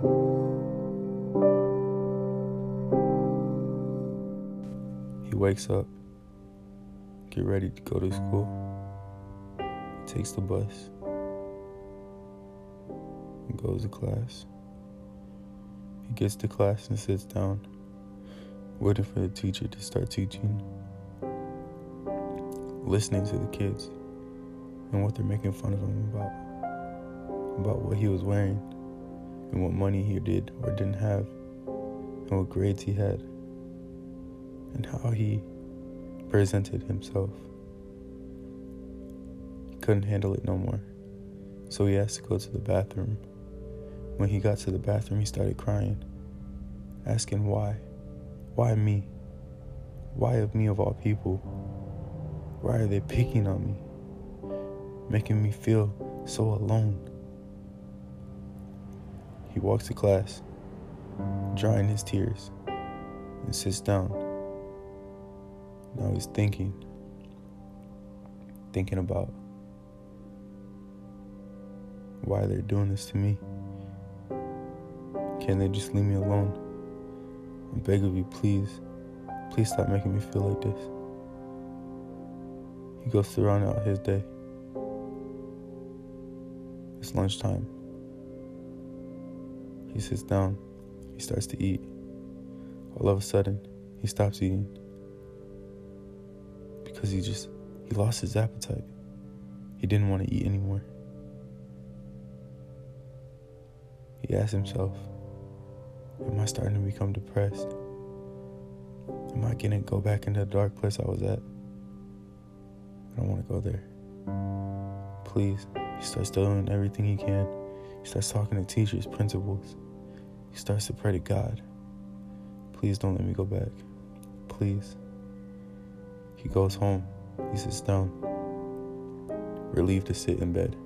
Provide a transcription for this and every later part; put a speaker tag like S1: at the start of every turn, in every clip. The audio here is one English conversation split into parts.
S1: He wakes up, get ready to go to school. He takes the bus and goes to class. He gets to class and sits down, waiting for the teacher to start teaching, listening to the kids and what they're making fun of him about, about what he was wearing and what money he did or didn't have and what grades he had and how he presented himself. He couldn't handle it no more, so he asked to go to the bathroom. When he got to the bathroom, he started crying, asking why. Why me? Why of me of all people? Why are they picking on me? Making me feel so alone. He walks to class, drying his tears, and sits down. Now he's thinking, thinking about why they're doing this to me. Can they just leave me alone? I beg of you, please, please stop making me feel like this. He goes throughout out his day. It's lunchtime. He sits down. He starts to eat. All of a sudden, he stops eating because he just he lost his appetite. He didn't want to eat anymore. He asked himself, Am I starting to become depressed? Am I gonna go back into the dark place I was at? I don't want to go there. Please. He starts doing everything he can. He starts talking to teachers, principals. He starts to pray to God. Please don't let me go back. Please. He goes home. He sits down, relieved to sit in bed,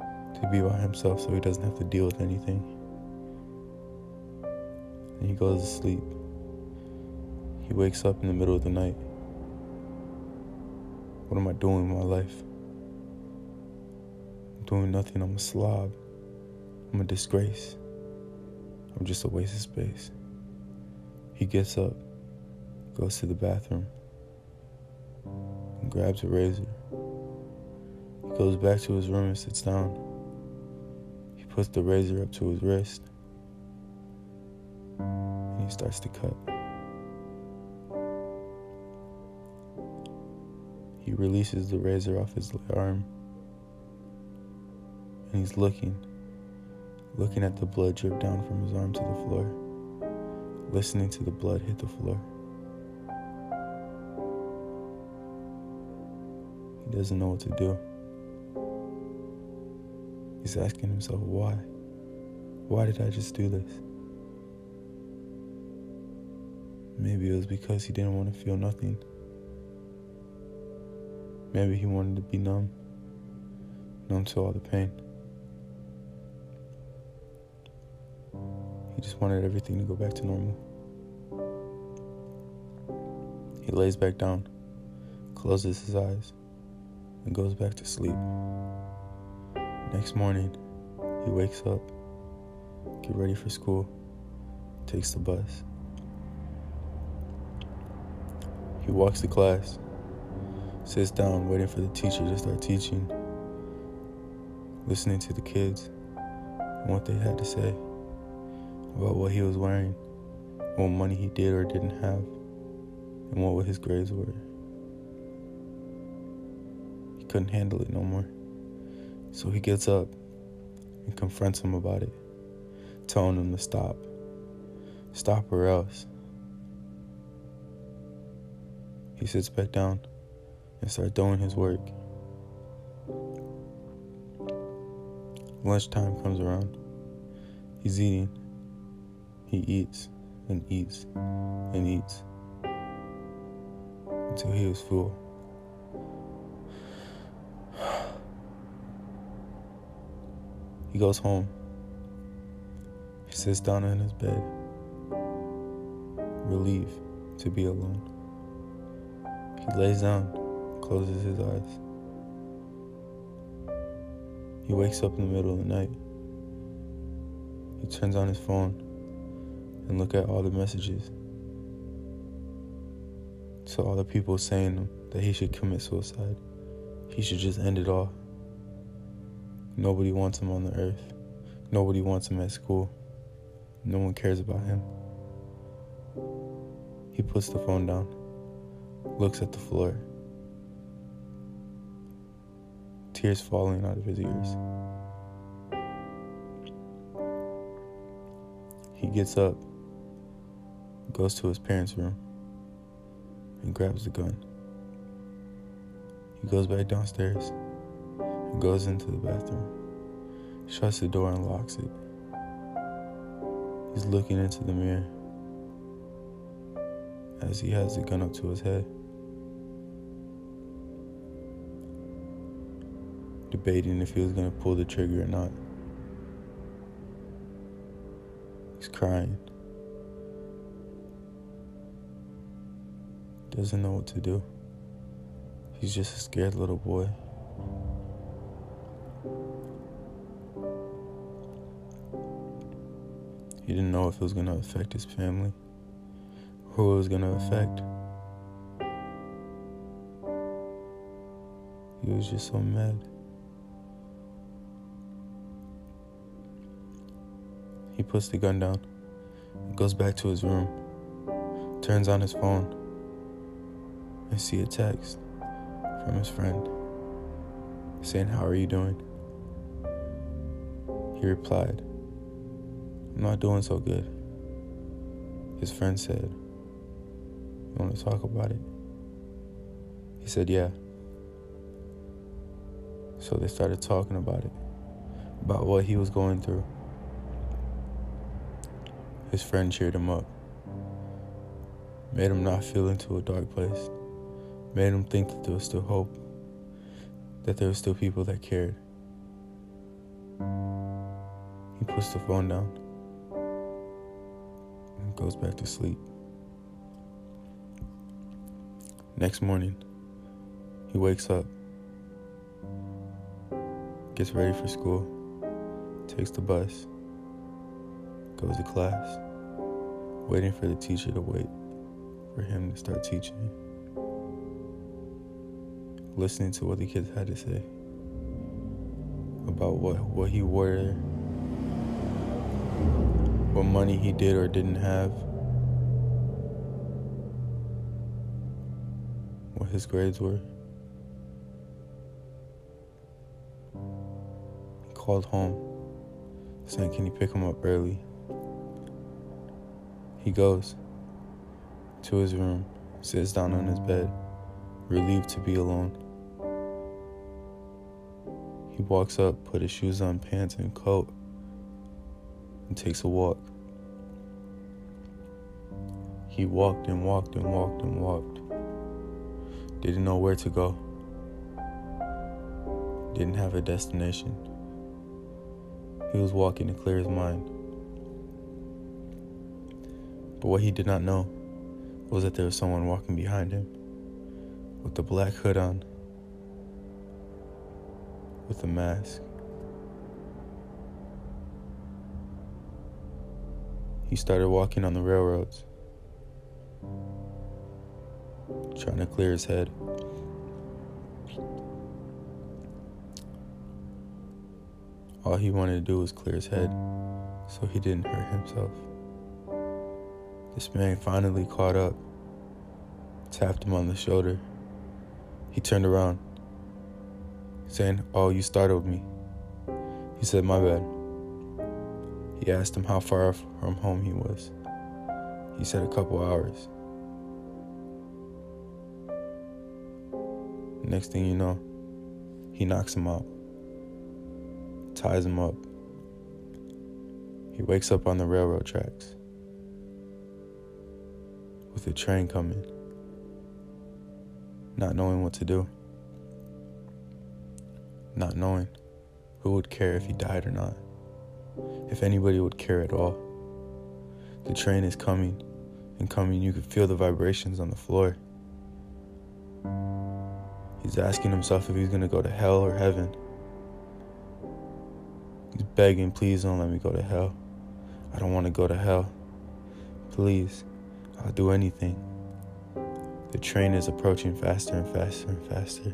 S1: to be by himself so he doesn't have to deal with anything. And he goes to sleep. He wakes up in the middle of the night. What am I doing with my life? I'm doing nothing. I'm a slob. I'm a disgrace. I'm just a waste of space. He gets up, goes to the bathroom, and grabs a razor. He goes back to his room and sits down. He puts the razor up to his wrist, and he starts to cut. He releases the razor off his arm, and he's looking, looking at the blood drip down from his arm to the floor, listening to the blood hit the floor. He doesn't know what to do. He's asking himself, why? Why did I just do this? Maybe it was because he didn't want to feel nothing. Maybe he wanted to be numb, numb to all the pain. Just wanted everything to go back to normal. He lays back down, closes his eyes, and goes back to sleep. Next morning, he wakes up, get ready for school, takes the bus. He walks to class sits down waiting for the teacher to start teaching, listening to the kids and what they had to say about what he was wearing, what money he did or didn't have, and what his grades were. He couldn't handle it no more. So he gets up and confronts him about it, telling him to stop. Stop or else. He sits back down and starts doing his work. Lunchtime comes around. He's eating. He eats and eats and eats until he was full. He goes home. He sits down in his bed, relieved to be alone. He lays down closes his eyes. He wakes up in the middle of the night. He turns on his phone and look at all the messages. So all the people saying that he should commit suicide. He should just end it all. Nobody wants him on the earth. Nobody wants him at school. No one cares about him. He puts the phone down, looks at the floor, tears falling out of his ears. He gets up, goes to his parents' room, and grabs the gun. He goes back downstairs and goes into the bathroom, shuts the door and locks it. He's looking into the mirror as he has the gun up to his head. Debating if he was going to pull the trigger or not. He's crying. Doesn't know what to do. He's just a scared little boy. He didn't know if it was going to affect his family who it was going to affect. He was just so mad. He puts the gun down, goes back to his room, turns on his phone, and see a text from his friend saying, How are you doing? He replied, I'm not doing so good. His friend said, You want to talk about it? He said, Yeah. So they started talking about it, about what he was going through. His friend cheered him up, made him not feel into a dark place, made him think that there was still hope, that there were still people that cared. He puts the phone down and goes back to sleep. Next morning, he wakes up, gets ready for school, takes the bus, goes to class, waiting for the teacher to wait for him to start teaching. Listening to what the kids had to say about what, what he wore, what money he did or didn't have, what his grades were. He called home saying, Can you pick him up early? He goes to his room, sits down on his bed, relieved to be alone. He walks up, put his shoes on, pants, and coat, and takes a walk. He walked and walked and walked and walked. Didn't know where to go. Didn't have a destination. He was walking to clear his mind. But what he did not know was that there was someone walking behind him with the black hood on, with a mask. He started walking on the railroads, trying to clear his head. All he wanted to do was clear his head so he didn't hurt himself. This man finally caught up, tapped him on the shoulder. He turned around, saying, Oh, you startled me. He said, My bad. He asked him how far from home he was. He said, A couple hours. Next thing you know, he knocks him out, ties him up. He wakes up on the railroad tracks with a train coming, not knowing what to do, not knowing who would care if he died or not, if anybody would care at all. The train is coming and coming, you could feel the vibrations on the floor. He's asking himself if he's gonna go to hell or heaven. He's begging, please don't let me go to hell. I don't want to go to hell. Please, I'll do anything. The train is approaching faster and faster and faster.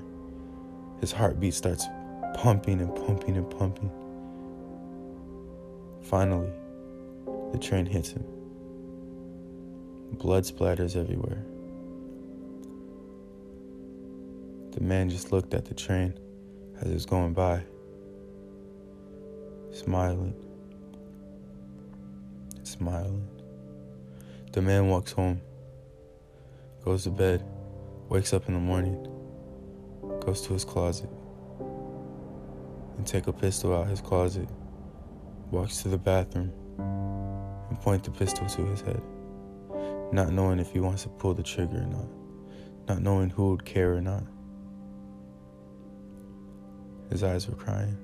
S1: His heartbeat starts pumping and pumping and pumping. Finally, the train hits him. Blood splatters everywhere. The man just looked at the train as it was going by, smiling, smiling. The man walks home, goes to bed, wakes up in the morning, goes to his closet, and take a pistol out his closet, walks to the bathroom, and point the pistol to his head, not knowing if he wants to pull the trigger or not, not knowing who would care or not. His eyes were crying.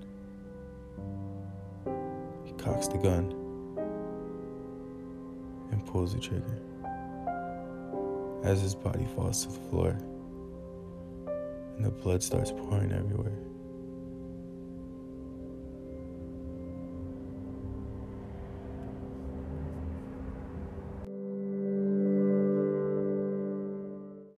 S1: He cocks the gun and pulls the trigger as his body falls to the floor and the blood starts pouring everywhere.